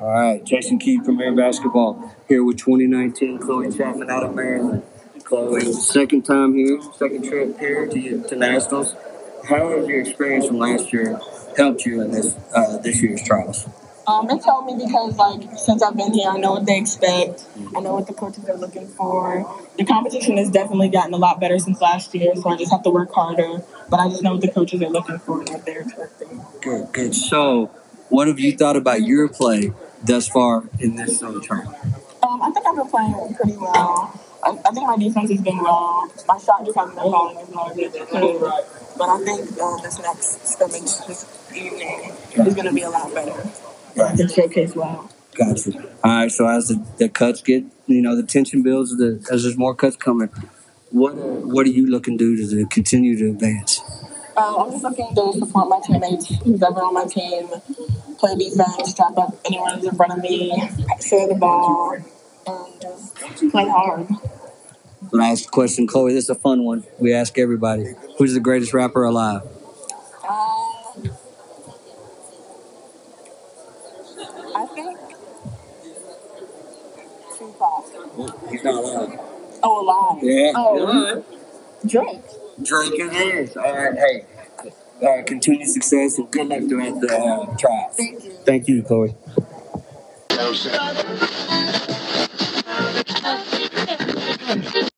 All right, Jason Key, Premier Basketball, here with 2019 Chloe Chapman out of Maryland. Chloe, second time here, second trip here to, to Nationals. How has your experience from last year helped you in this uh, this year's trials? Um, it's helped me because, like, since I've been here, I know what they expect. I know what the coaches are looking for. The competition has definitely gotten a lot better since last year, so I just have to work harder. But I just know what the coaches are looking for and what they're expecting. Good, good. So, what have you thought about your play thus far in this trial? Um, I think I've been playing pretty well. I, I think my defense has been well. My shot just hasn't been falling as well as it could. But I think uh, this next scrimmage this evening is going to be a lot better. I can showcase well. Gotcha. All right. So as the, the cuts get, you know, the tension builds, the, as there's more cuts coming. What What are you looking to do to continue to advance? Um, I'm just looking to support my teammates, who's ever on my team, play defense, trap up anyone who's in front of me, share the ball, and just play hard. Last question, Chloe. This is a fun one. We ask everybody: Who's the greatest rapper alive? Think Tupac. He's not alive. Oh, alive. Yeah. Oh, Drake. Drake it is. All right. Hey. Uh, continued success and good luck throughout the uh, trials. Thank you. Thank you, Chloe. Thank you.